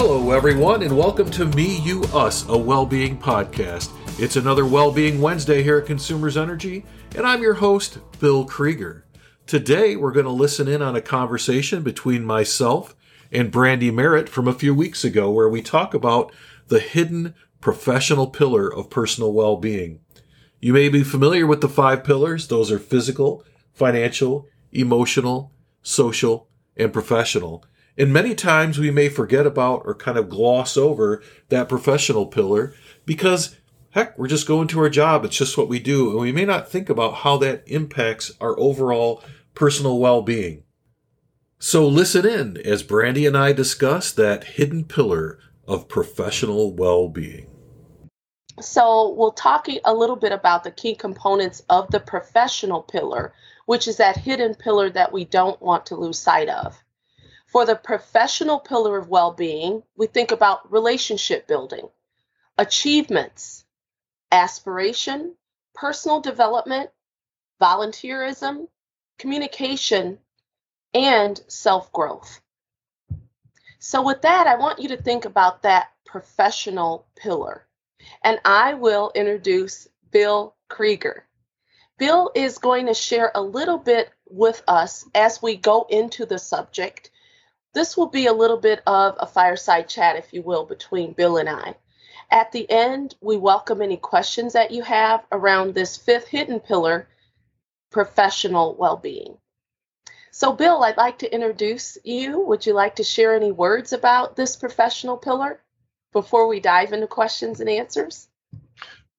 Hello, everyone, and welcome to Me, You, Us, a well-being podcast. It's another Well-being Wednesday here at Consumers Energy, and I'm your host, Bill Krieger. Today, we're going to listen in on a conversation between myself and Brandy Merritt from a few weeks ago, where we talk about the hidden professional pillar of personal well-being. You may be familiar with the five pillars. Those are physical, financial, emotional, social, and professional. And many times we may forget about or kind of gloss over that professional pillar because heck, we're just going to our job. It's just what we do. And we may not think about how that impacts our overall personal well-being. So listen in as Brandy and I discuss that hidden pillar of professional well-being. So we'll talk a little bit about the key components of the professional pillar, which is that hidden pillar that we don't want to lose sight of. For the professional pillar of well being, we think about relationship building, achievements, aspiration, personal development, volunteerism, communication, and self growth. So, with that, I want you to think about that professional pillar. And I will introduce Bill Krieger. Bill is going to share a little bit with us as we go into the subject this will be a little bit of a fireside chat, if you will, between Bill and I. At the end, we welcome any questions that you have around this fifth hidden pillar professional well being. So, Bill, I'd like to introduce you. Would you like to share any words about this professional pillar before we dive into questions and answers?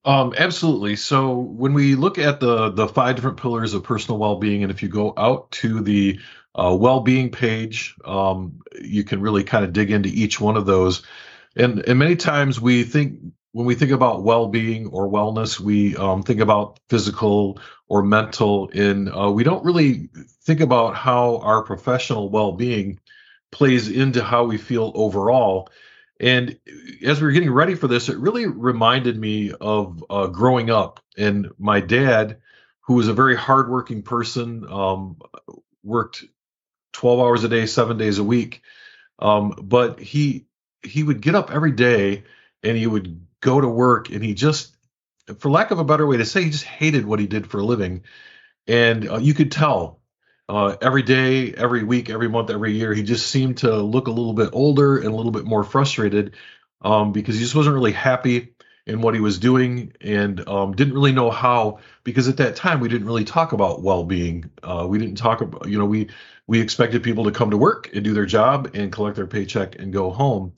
Um, absolutely. So when we look at the the five different pillars of personal well-being, and if you go out to the uh, well-being page. Um, you can really kind of dig into each one of those, and and many times we think when we think about well-being or wellness, we um, think about physical or mental, and uh, we don't really think about how our professional well-being plays into how we feel overall. And as we were getting ready for this, it really reminded me of uh, growing up and my dad, who was a very hardworking person, um, worked 12 hours a day, seven days a week. Um, but he he would get up every day and he would go to work and he just for lack of a better way to say he just hated what he did for a living and uh, you could tell uh, every day every week every month every year he just seemed to look a little bit older and a little bit more frustrated um, because he just wasn't really happy in what he was doing and um, didn't really know how because at that time we didn't really talk about well-being. Uh, we didn't talk about you know we we expected people to come to work and do their job and collect their paycheck and go home.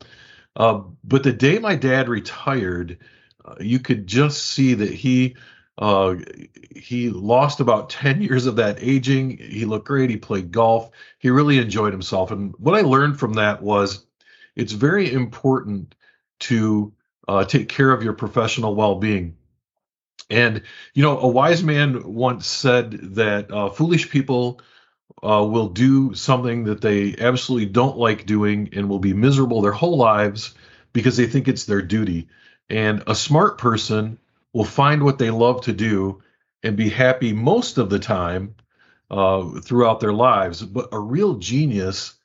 Uh, but the day my dad retired uh, you could just see that he uh, he lost about 10 years of that aging. He looked great. He played golf. He really enjoyed himself. And what i learned from that was it's very important to uh, take care of your professional well-being. And you know a wise man once said that uh, foolish people uh, will do something that they absolutely don't like doing and will be miserable their whole lives because they think it's their duty. And a smart person will find what they love to do and be happy most of the time uh, throughout their lives. But a real genius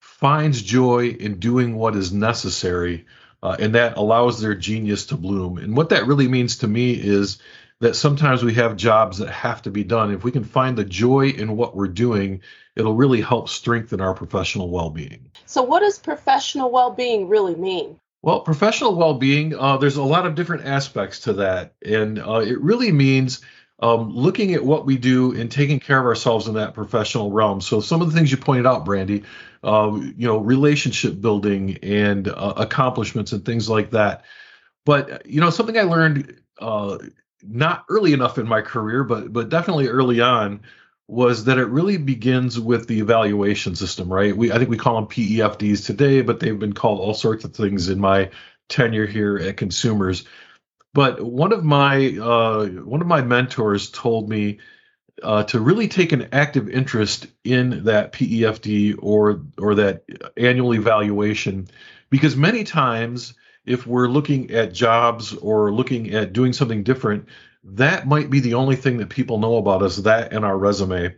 finds joy in doing what is necessary uh, and that allows their genius to bloom. And what that really means to me is that sometimes we have jobs that have to be done. If we can find the joy in what we're doing, it'll really help strengthen our professional well being. So, what does professional well being really mean? Well, professional well being, uh, there's a lot of different aspects to that. And uh, it really means um, looking at what we do and taking care of ourselves in that professional realm. So, some of the things you pointed out, Brandy, uh, you know, relationship building and uh, accomplishments and things like that. But you know, something I learned uh, not early enough in my career, but but definitely early on, was that it really begins with the evaluation system, right? We I think we call them PEFDs today, but they've been called all sorts of things in my tenure here at Consumers. But one of my uh, one of my mentors told me uh, to really take an active interest in that PEFD or or that annual evaluation, because many times if we're looking at jobs or looking at doing something different, that might be the only thing that people know about us, that and our resume.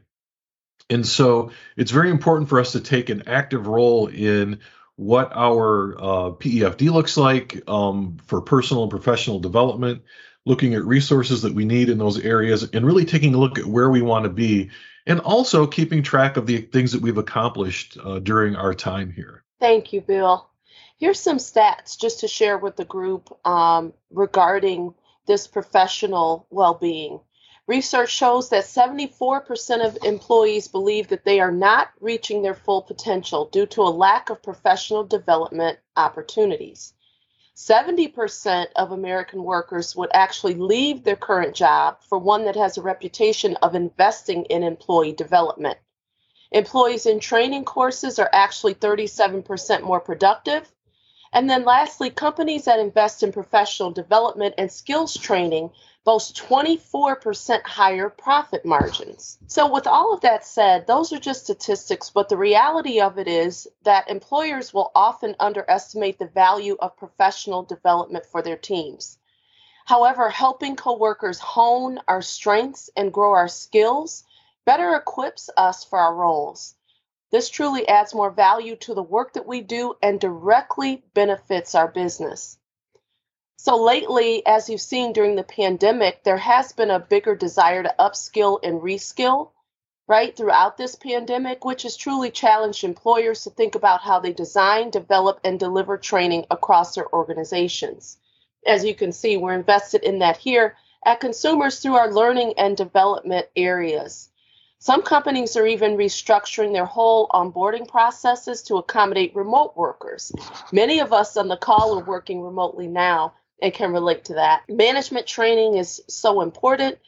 And so it's very important for us to take an active role in what our uh, PEFD looks like um, for personal and professional development, looking at resources that we need in those areas, and really taking a look at where we want to be, and also keeping track of the things that we've accomplished uh, during our time here. Thank you, Bill. Here's some stats just to share with the group um, regarding this professional well being. Research shows that 74% of employees believe that they are not reaching their full potential due to a lack of professional development opportunities. 70% of American workers would actually leave their current job for one that has a reputation of investing in employee development. Employees in training courses are actually 37% more productive and then lastly, companies that invest in professional development and skills training boast 24% higher profit margins. So, with all of that said, those are just statistics, but the reality of it is that employers will often underestimate the value of professional development for their teams. However, helping coworkers hone our strengths and grow our skills better equips us for our roles. This truly adds more value to the work that we do and directly benefits our business. So, lately, as you've seen during the pandemic, there has been a bigger desire to upskill and reskill, right, throughout this pandemic, which has truly challenged employers to think about how they design, develop, and deliver training across their organizations. As you can see, we're invested in that here at consumers through our learning and development areas. Some companies are even restructuring their whole onboarding processes to accommodate remote workers. Many of us on the call are working remotely now and can relate to that. Management training is so important,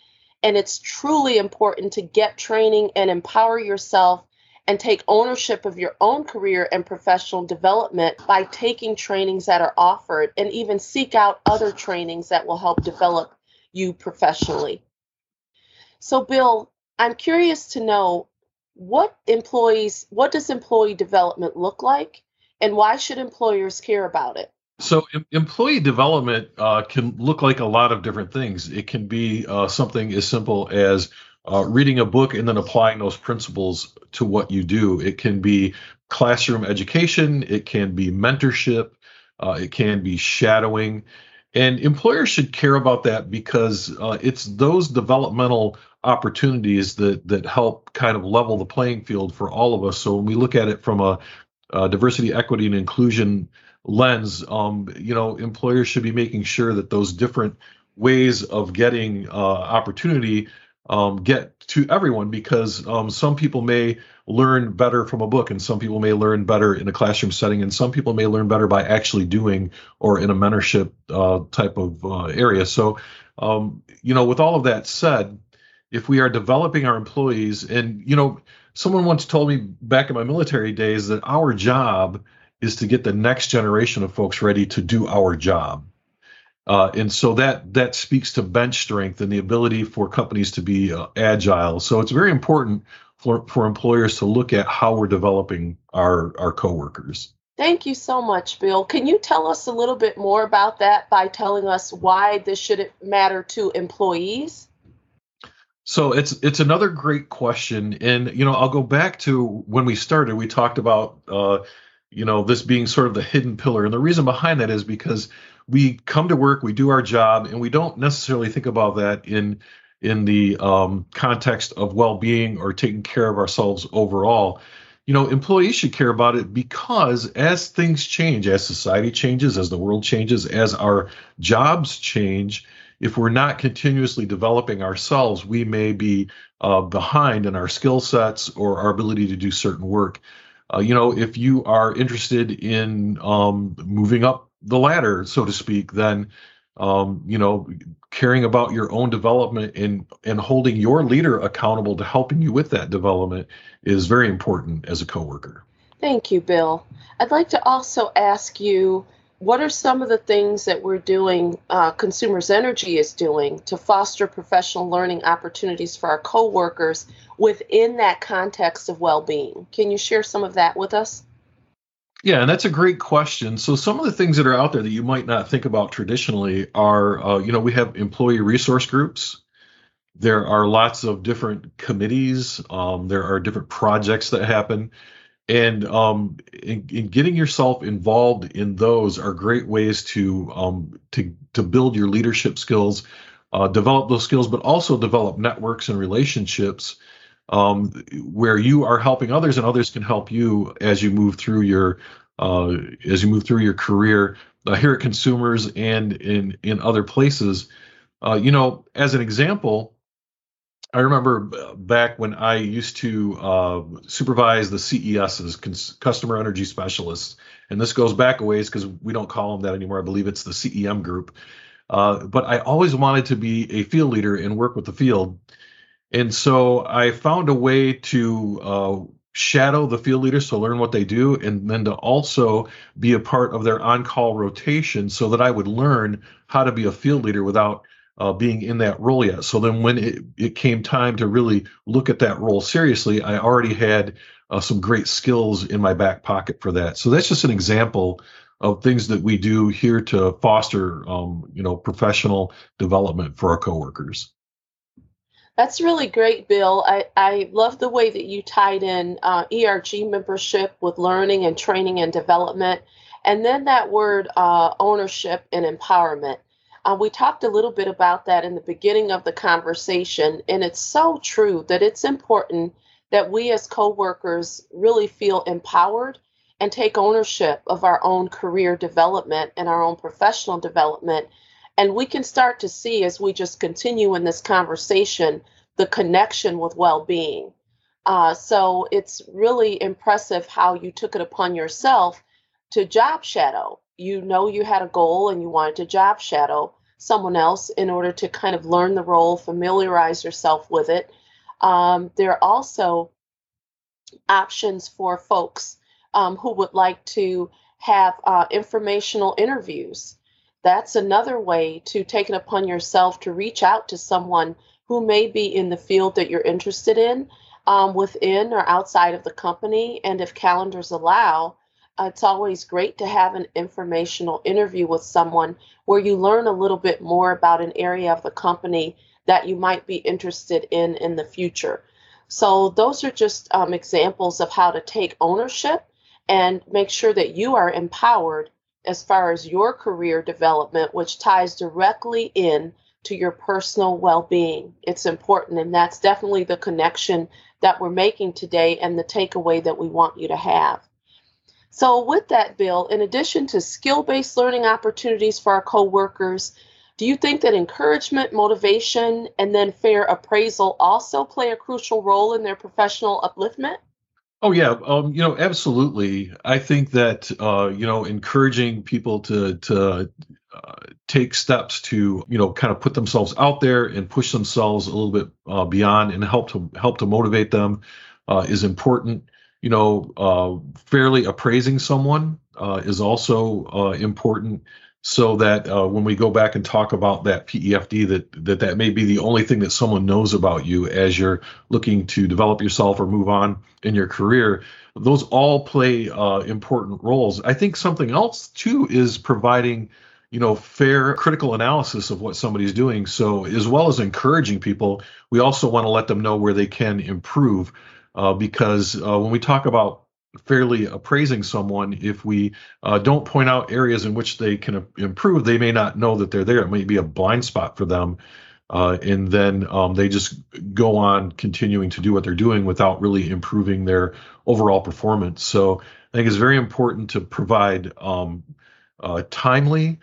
and it's truly important to get training and empower yourself and take ownership of your own career and professional development by taking trainings that are offered and even seek out other trainings that will help develop you professionally. So, Bill, I'm curious to know what employees, what does employee development look like, and why should employers care about it? So, em- employee development uh, can look like a lot of different things. It can be uh, something as simple as uh, reading a book and then applying those principles to what you do. It can be classroom education, it can be mentorship, uh, it can be shadowing. And employers should care about that because uh, it's those developmental opportunities that that help kind of level the playing field for all of us. So when we look at it from a, a diversity, equity, and inclusion lens, um, you know, employers should be making sure that those different ways of getting uh, opportunity um, get to everyone because um, some people may learn better from a book and some people may learn better in a classroom setting and some people may learn better by actually doing or in a mentorship uh, type of uh, area. So um, you know with all of that said if we are developing our employees and you know someone once told me back in my military days that our job is to get the next generation of folks ready to do our job uh, and so that that speaks to bench strength and the ability for companies to be uh, agile so it's very important for, for employers to look at how we're developing our our coworkers Thank you so much, Bill. Can you tell us a little bit more about that by telling us why this should matter to employees? So it's it's another great question, and you know I'll go back to when we started. We talked about uh, you know this being sort of the hidden pillar, and the reason behind that is because we come to work, we do our job, and we don't necessarily think about that in in the um, context of well-being or taking care of ourselves overall. You know, employees should care about it because as things change, as society changes, as the world changes, as our jobs change, if we're not continuously developing ourselves, we may be uh, behind in our skill sets or our ability to do certain work. Uh, you know, if you are interested in um, moving up the ladder, so to speak, then um, you know, caring about your own development and and holding your leader accountable to helping you with that development is very important as a coworker. Thank you, Bill. I'd like to also ask you what are some of the things that we're doing, uh, Consumers Energy is doing to foster professional learning opportunities for our coworkers within that context of well being? Can you share some of that with us? Yeah, and that's a great question. So, some of the things that are out there that you might not think about traditionally are, uh, you know, we have employee resource groups. There are lots of different committees. Um, there are different projects that happen and um, in, in, getting yourself involved in those are great ways to um, to to build your leadership skills, uh, develop those skills, but also develop networks and relationships um, where you are helping others and others can help you as you move through your uh, as you move through your career uh, here at consumers and in in other places. Uh, you know, as an example, I remember back when I used to uh, supervise the CESs, customer energy specialists, and this goes back a ways because we don't call them that anymore. I believe it's the CEM group. Uh, but I always wanted to be a field leader and work with the field, and so I found a way to uh, shadow the field leaders to learn what they do, and then to also be a part of their on-call rotation, so that I would learn how to be a field leader without uh, being in that role yet. So then when it, it came time to really look at that role seriously, I already had uh, some great skills in my back pocket for that. So that's just an example of things that we do here to foster, um, you know, professional development for our coworkers. That's really great, Bill. I, I love the way that you tied in uh, ERG membership with learning and training and development, and then that word uh, ownership and empowerment. Uh, we talked a little bit about that in the beginning of the conversation, and it's so true that it's important that we as coworkers really feel empowered and take ownership of our own career development and our own professional development. And we can start to see as we just continue in this conversation the connection with well being. Uh, so it's really impressive how you took it upon yourself to job shadow. You know you had a goal and you wanted to job shadow, someone else in order to kind of learn the role, familiarize yourself with it. Um, there are also options for folks um, who would like to have uh, informational interviews. That's another way to take it upon yourself to reach out to someone who may be in the field that you're interested in um, within or outside of the company. And if calendars allow, it's always great to have an informational interview with someone where you learn a little bit more about an area of the company that you might be interested in in the future. So, those are just um, examples of how to take ownership and make sure that you are empowered as far as your career development, which ties directly in to your personal well-being. It's important, and that's definitely the connection that we're making today and the takeaway that we want you to have. So, with that, Bill, in addition to skill based learning opportunities for our coworkers, do you think that encouragement, motivation, and then fair appraisal also play a crucial role in their professional upliftment? Oh yeah, um, you know, absolutely. I think that uh, you know, encouraging people to to uh, take steps to you know kind of put themselves out there and push themselves a little bit uh, beyond and help to help to motivate them uh, is important you know, uh, fairly appraising someone uh, is also uh, important so that uh, when we go back and talk about that PEFD, that, that that may be the only thing that someone knows about you as you're looking to develop yourself or move on in your career. Those all play uh, important roles. I think something else too is providing you know fair critical analysis of what somebody's doing so as well as encouraging people we also want to let them know where they can improve uh, because uh, when we talk about fairly appraising someone, if we uh, don't point out areas in which they can improve, they may not know that they're there. It may be a blind spot for them. Uh, and then um, they just go on continuing to do what they're doing without really improving their overall performance. So I think it's very important to provide um, uh, timely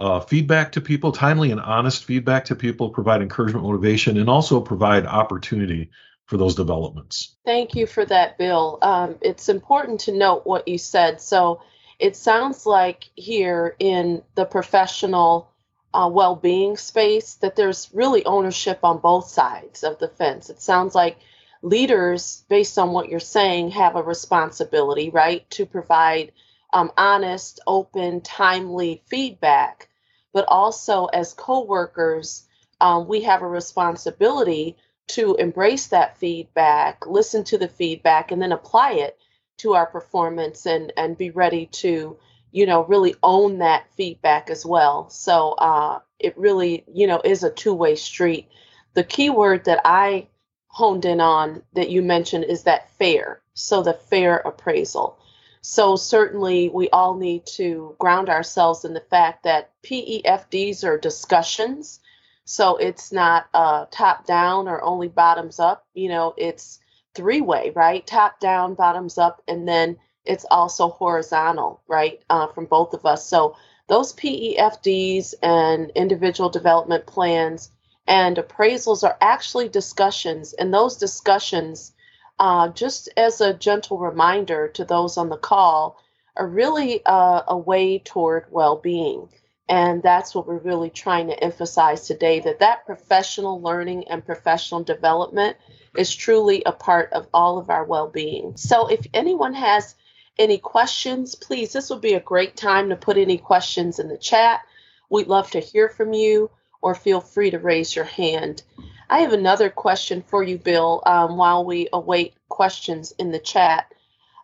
uh, feedback to people, timely and honest feedback to people, provide encouragement, motivation, and also provide opportunity for those developments. Thank you for that, Bill. Um, it's important to note what you said. So it sounds like here in the professional uh, well being space that there's really ownership on both sides of the fence. It sounds like leaders, based on what you're saying, have a responsibility, right, to provide um, honest, open, timely feedback. But also, as coworkers, um, we have a responsibility to embrace that feedback, listen to the feedback, and then apply it to our performance and and be ready to you know really own that feedback as well. So uh, it really you know is a two way street. The key word that I honed in on that you mentioned is that fair. So the fair appraisal. So certainly we all need to ground ourselves in the fact that PEFDs are discussions. So it's not uh, top down or only bottoms up. You know, it's three way, right? Top down, bottoms up, and then it's also horizontal, right, uh, from both of us. So those PEFDs and individual development plans and appraisals are actually discussions, and those discussions uh, just as a gentle reminder to those on the call, are really uh, a way toward well-being. And that's what we're really trying to emphasize today that that professional learning and professional development is truly a part of all of our well-being. So if anyone has any questions, please, this would be a great time to put any questions in the chat. We'd love to hear from you or feel free to raise your hand. I have another question for you, Bill, um, while we await questions in the chat.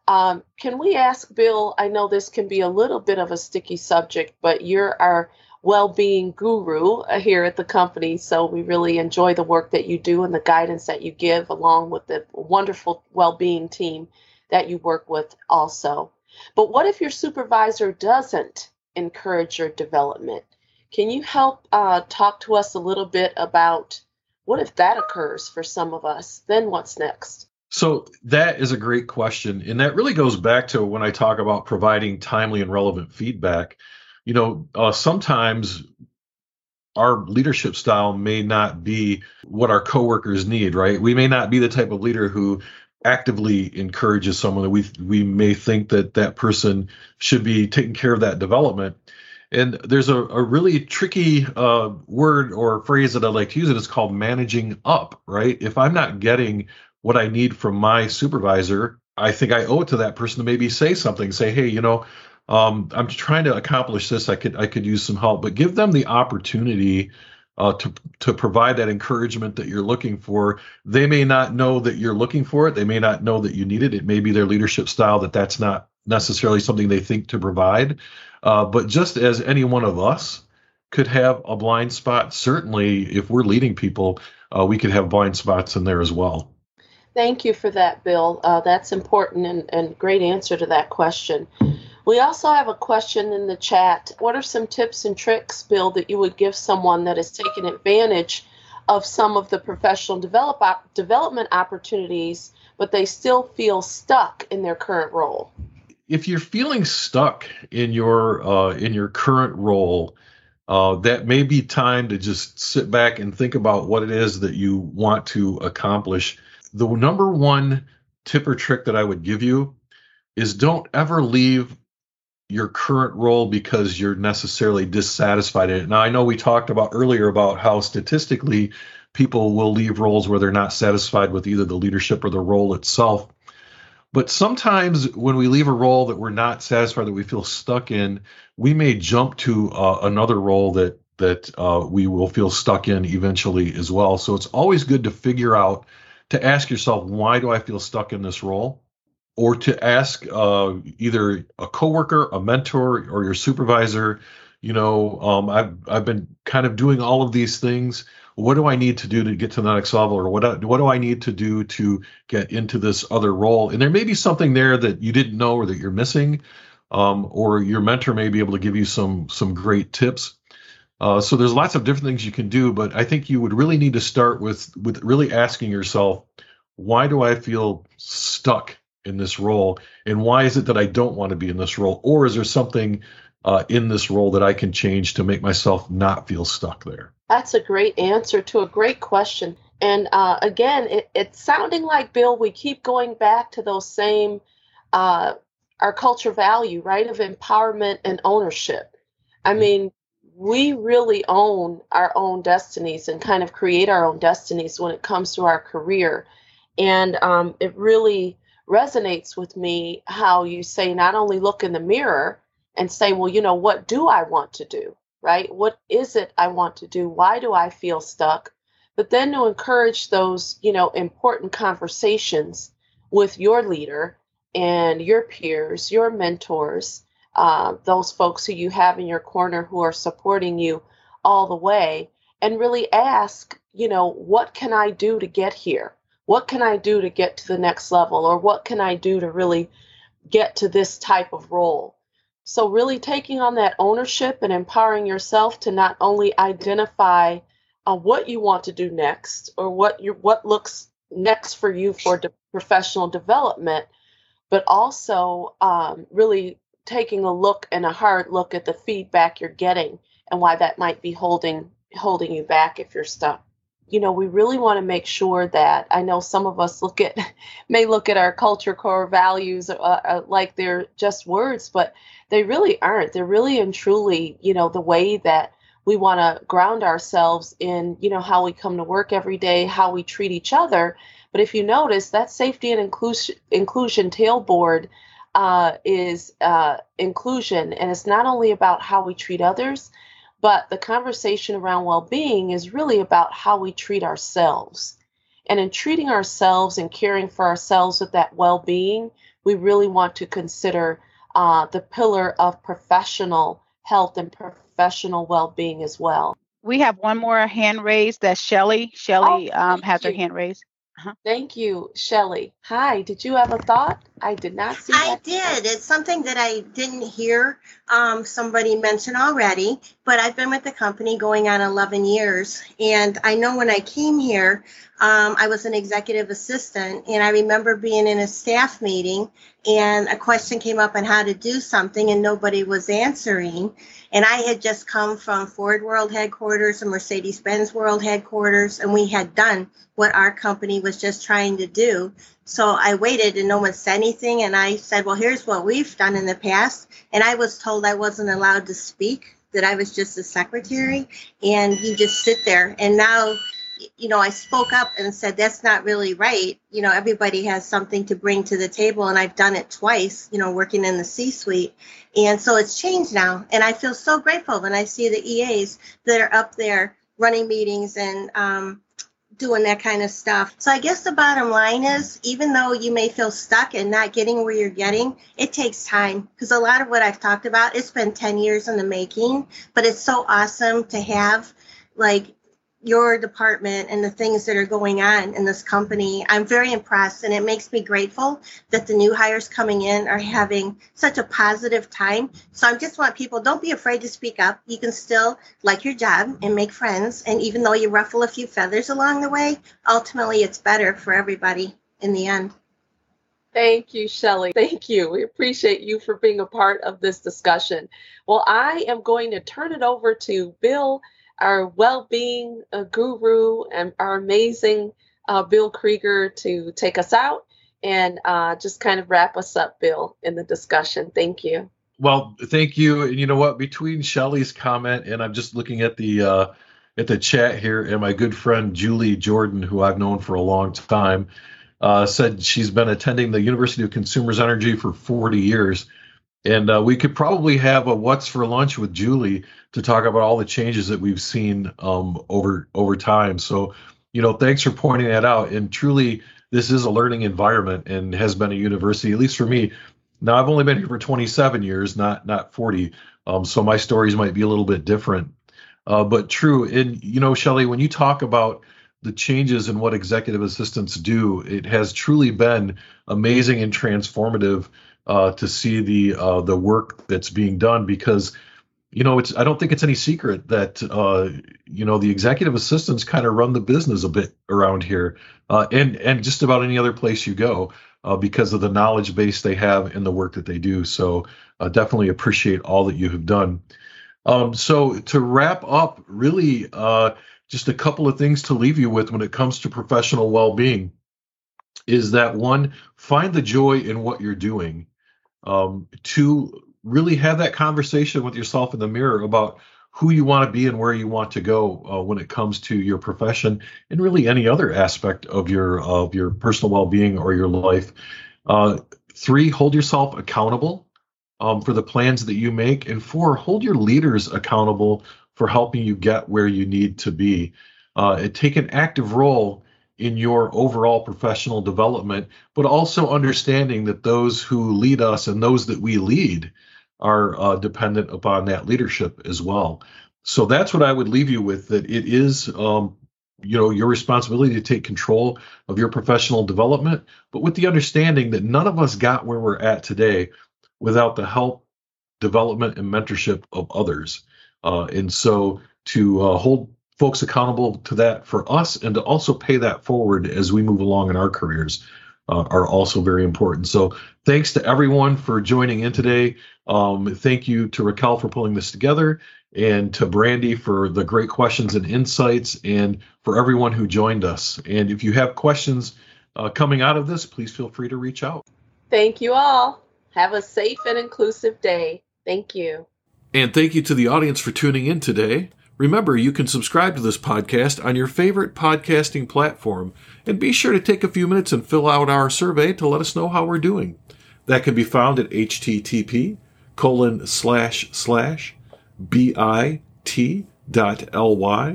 Um, can we ask Bill? I know this can be a little bit of a sticky subject, but you're our well being guru uh, here at the company. So we really enjoy the work that you do and the guidance that you give, along with the wonderful well being team that you work with also. But what if your supervisor doesn't encourage your development? Can you help uh, talk to us a little bit about what if that occurs for some of us? Then what's next? So that is a great question. And that really goes back to when I talk about providing timely and relevant feedback. You know, uh, sometimes our leadership style may not be what our coworkers need, right? We may not be the type of leader who actively encourages someone that we we may think that that person should be taking care of that development and there's a, a really tricky uh, word or phrase that I like to use. And It is called managing up, right? If I'm not getting what I need from my supervisor, I think I owe it to that person to maybe say something. Say, hey, you know, um, I'm trying to accomplish this. I could I could use some help, but give them the opportunity uh, to to provide that encouragement that you're looking for. They may not know that you're looking for it. They may not know that you need it. It may be their leadership style that that's not necessarily something they think to provide. Uh, but just as any one of us could have a blind spot, certainly if we're leading people, uh, we could have blind spots in there as well. Thank you for that, Bill. Uh, that's important and, and great answer to that question. We also have a question in the chat. What are some tips and tricks, Bill, that you would give someone that is taking advantage of some of the professional develop op- development opportunities, but they still feel stuck in their current role? if you're feeling stuck in your uh, in your current role, uh, that may be time to just sit back and think about what it is that you want to accomplish. The number one tip or trick that I would give you is don't ever leave your current role because you're necessarily dissatisfied in it. Now, I know we talked about earlier about how statistically people will leave roles where they're not satisfied with either the leadership or the role itself. But sometimes when we leave a role that we're not satisfied, that we feel stuck in, we may jump to uh, another role that that uh, we will feel stuck in eventually as well. So it's always good to figure out to ask yourself, why do I feel stuck in this role? Or to ask uh, either a coworker, a mentor, or your supervisor. You know, um, I've I've been kind of doing all of these things what do I need to do to get to the next level, or what what do I need to do to get into this other role? And there may be something there that you didn't know or that you're missing, um, or your mentor may be able to give you some some great tips. Uh, so there's lots of different things you can do, but I think you would really need to start with with really asking yourself, why do I feel stuck in this role, and why is it that I don't want to be in this role, or is there something uh, in this role that I can change to make myself not feel stuck there? That's a great answer to a great question. And uh, again, it, it's sounding like, Bill, we keep going back to those same, uh, our culture value, right, of empowerment and ownership. I mm-hmm. mean, we really own our own destinies and kind of create our own destinies when it comes to our career. And um, it really resonates with me how you say not only look in the mirror and say, well, you know, what do I want to do? right? What is it I want to do? Why do I feel stuck? But then to encourage those, you know, important conversations with your leader and your peers, your mentors, uh, those folks who you have in your corner who are supporting you all the way, and really ask, you know, what can I do to get here? what can I do to get to the next level? Or what can I do to really get to this type of role? So, really taking on that ownership and empowering yourself to not only identify uh, what you want to do next or what you what looks next for you for de- professional development, but also um, really taking a look and a hard look at the feedback you're getting and why that might be holding holding you back if you're stuck you know, we really want to make sure that I know some of us look at may look at our culture core values uh, uh, like they're just words, but they really aren't. They're really and truly, you know, the way that we want to ground ourselves in, you know, how we come to work every day, how we treat each other. But if you notice, that safety and inclusion inclusion tailboard uh, is uh, inclusion, and it's not only about how we treat others but the conversation around well being is really about how we treat ourselves. And in treating ourselves and caring for ourselves with that well being, we really want to consider uh, the pillar of professional health and professional well being as well. We have one more hand raised. That's Shelly. Shelly oh, um, has you. her hand raised. Uh-huh. Thank you, Shelly. Hi, did you have a thought? I did not see I did. It's something that I didn't hear um, somebody mention already, but I've been with the company going on 11 years. And I know when I came here, um, I was an executive assistant, and I remember being in a staff meeting, and a question came up on how to do something, and nobody was answering. And I had just come from Ford World headquarters and Mercedes Benz World headquarters, and we had done what our company was just trying to do. So I waited, and no one said anything. And I said, Well, here's what we've done in the past. And I was told I wasn't allowed to speak, that I was just a secretary, and you just sit there. And now you know, I spoke up and said, that's not really right. You know, everybody has something to bring to the table. And I've done it twice, you know, working in the C suite. And so it's changed now. And I feel so grateful when I see the EAs that are up there running meetings and, um, doing that kind of stuff. So I guess the bottom line is even though you may feel stuck and not getting where you're getting, it takes time because a lot of what I've talked about, it's been 10 years in the making, but it's so awesome to have like your department and the things that are going on in this company. I'm very impressed and it makes me grateful that the new hires coming in are having such a positive time. So I just want people don't be afraid to speak up. You can still like your job and make friends and even though you ruffle a few feathers along the way, ultimately it's better for everybody in the end. Thank you, Shelly. Thank you. We appreciate you for being a part of this discussion. Well, I am going to turn it over to Bill our well-being uh, guru and our amazing uh, Bill Krieger to take us out and uh, just kind of wrap us up, Bill, in the discussion. Thank you. Well, thank you. And you know what? Between Shelly's comment and I'm just looking at the uh, at the chat here, and my good friend Julie Jordan, who I've known for a long time, uh, said she's been attending the University of Consumers Energy for 40 years. And uh, we could probably have a what's for lunch with Julie to talk about all the changes that we've seen um, over over time. So, you know, thanks for pointing that out. And truly, this is a learning environment and has been a university, at least for me. Now, I've only been here for 27 years, not not 40. Um, so my stories might be a little bit different. Uh, but true. And you know, Shelly, when you talk about the changes in what executive assistants do, it has truly been amazing and transformative uh, to see the uh, the work that's being done because you know it's I don't think it's any secret that uh, you know the executive assistants kind of run the business a bit around here uh, and and just about any other place you go uh, because of the knowledge base they have and the work that they do. So uh, definitely appreciate all that you have done. Um, so to wrap up, really just a couple of things to leave you with when it comes to professional well-being is that one find the joy in what you're doing um, to really have that conversation with yourself in the mirror about who you want to be and where you want to go uh, when it comes to your profession and really any other aspect of your of your personal well-being or your life. Uh, three, hold yourself accountable um, for the plans that you make, and four, hold your leaders accountable for helping you get where you need to be. Uh, take an active role in your overall professional development, but also understanding that those who lead us and those that we lead are uh, dependent upon that leadership as well. So that's what I would leave you with that it is um, you know your responsibility to take control of your professional development but with the understanding that none of us got where we're at today without the help development and mentorship of others uh, and so to uh, hold folks accountable to that for us and to also pay that forward as we move along in our careers uh, are also very important so thanks to everyone for joining in today um, thank you to raquel for pulling this together and to Brandy for the great questions and insights, and for everyone who joined us. And if you have questions uh, coming out of this, please feel free to reach out. Thank you all. Have a safe and inclusive day. Thank you. And thank you to the audience for tuning in today. Remember, you can subscribe to this podcast on your favorite podcasting platform, and be sure to take a few minutes and fill out our survey to let us know how we're doing. That can be found at http colon slash slash bit.ly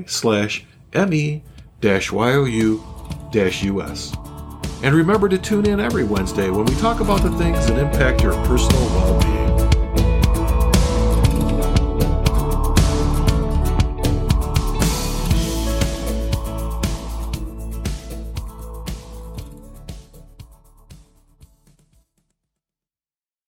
slash me dash you dash us. And remember to tune in every Wednesday when we talk about the things that impact your personal well being.